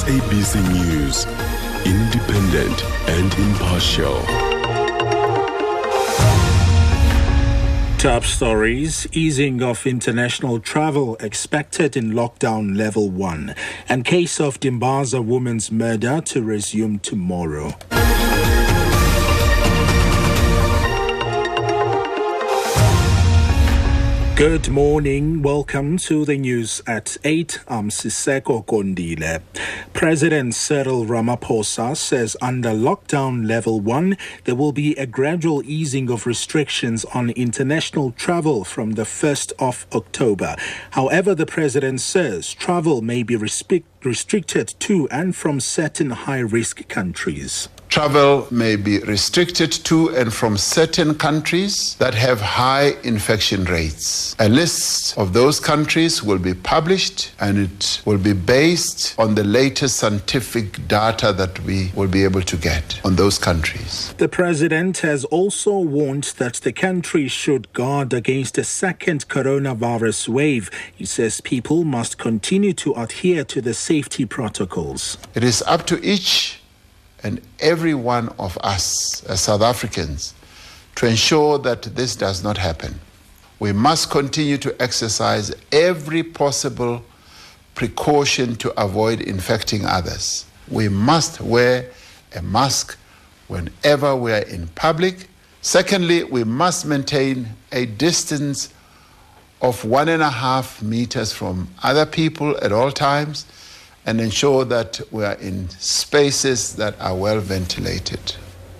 SABC News, independent and impartial. Top stories easing of international travel expected in lockdown level 1 and case of Dimbaza woman's murder to resume tomorrow. Good morning. Welcome to the news at 8. I'm Siseko Gondile. President Cyril Ramaphosa says under lockdown level 1, there will be a gradual easing of restrictions on international travel from the 1st of October. However, the president says travel may be restricted to and from certain high risk countries. Travel may be restricted to and from certain countries that have high infection rates. A list of those countries will be published and it will be based on the latest scientific data that we will be able to get on those countries. The president has also warned that the country should guard against a second coronavirus wave. He says people must continue to adhere to the safety protocols. It is up to each and every one of us as South Africans to ensure that this does not happen. We must continue to exercise every possible precaution to avoid infecting others. We must wear a mask whenever we are in public. Secondly, we must maintain a distance of one and a half meters from other people at all times and ensure that we are in spaces that are well ventilated.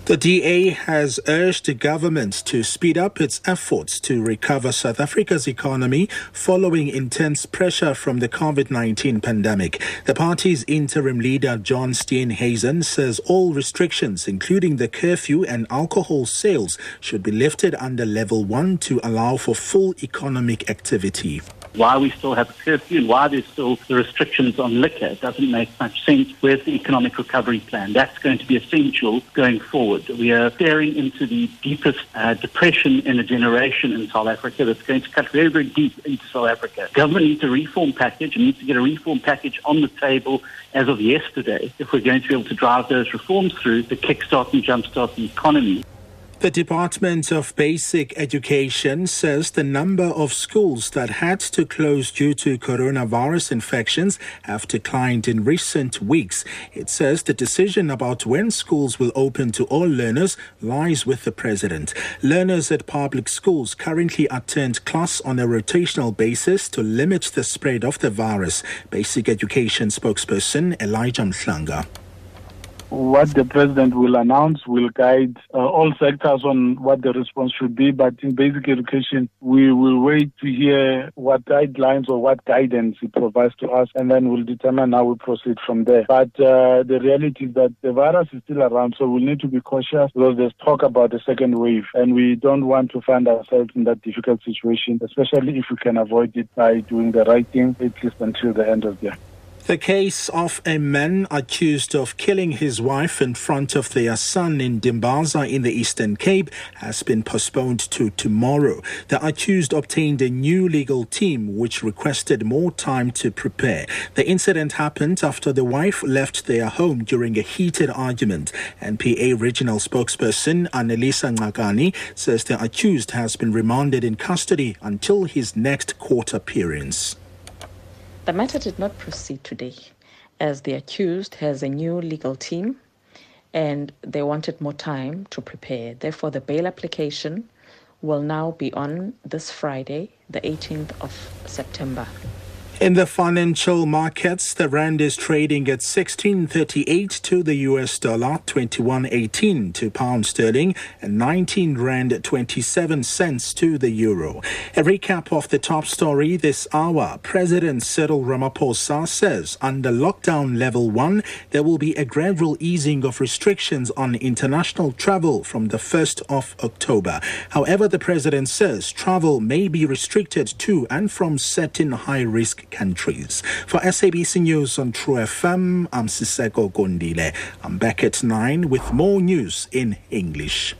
The DA has urged the government to speed up its efforts to recover South Africa's economy following intense pressure from the COVID 19 pandemic. The party's interim leader, John Steenhuisen, says all restrictions, including the curfew and alcohol sales, should be lifted under level one to allow for full economic activity why we still have a curfew and why there's still the restrictions on liquor. It doesn't make much sense. Where's the economic recovery plan? That's going to be essential going forward. We are staring into the deepest uh, depression in a generation in South Africa that's going to cut very, very deep into South Africa. Government needs a reform package and needs to get a reform package on the table as of yesterday if we're going to be able to drive those reforms through to kickstart and jumpstart the economy. The Department of Basic Education says the number of schools that had to close due to coronavirus infections have declined in recent weeks. It says the decision about when schools will open to all learners lies with the president. Learners at public schools currently attend class on a rotational basis to limit the spread of the virus. Basic Education spokesperson Elijah Mhlanga what the president will announce will guide uh, all sectors on what the response should be. But in basic education, we will wait to hear what guidelines or what guidance he provides to us, and then we'll determine how we proceed from there. But uh, the reality is that the virus is still around, so we need to be cautious because there's talk about the second wave, and we don't want to find ourselves in that difficult situation, especially if we can avoid it by doing the right thing, at least until the end of the year. The case of a man accused of killing his wife in front of their son in Dimbaza in the Eastern Cape has been postponed to tomorrow. The accused obtained a new legal team which requested more time to prepare. The incident happened after the wife left their home during a heated argument. NPA regional spokesperson Anelisa Ngcakani says the accused has been remanded in custody until his next court appearance. The matter did not proceed today as the accused has a new legal team and they wanted more time to prepare. Therefore, the bail application will now be on this Friday, the 18th of September. In the financial markets, the rand is trading at 16.38 to the US dollar, 21.18 to pound sterling, and 19 rand 27 cents to the euro. A recap of the top story this hour. President Cyril Ramaphosa says under lockdown level 1, there will be a gradual easing of restrictions on international travel from the 1st of October. However, the president says travel may be restricted to and from certain high-risk countries. For SABC News on Tru FM, I'm Siseko Gondile. I'm back at 9 with more news in English.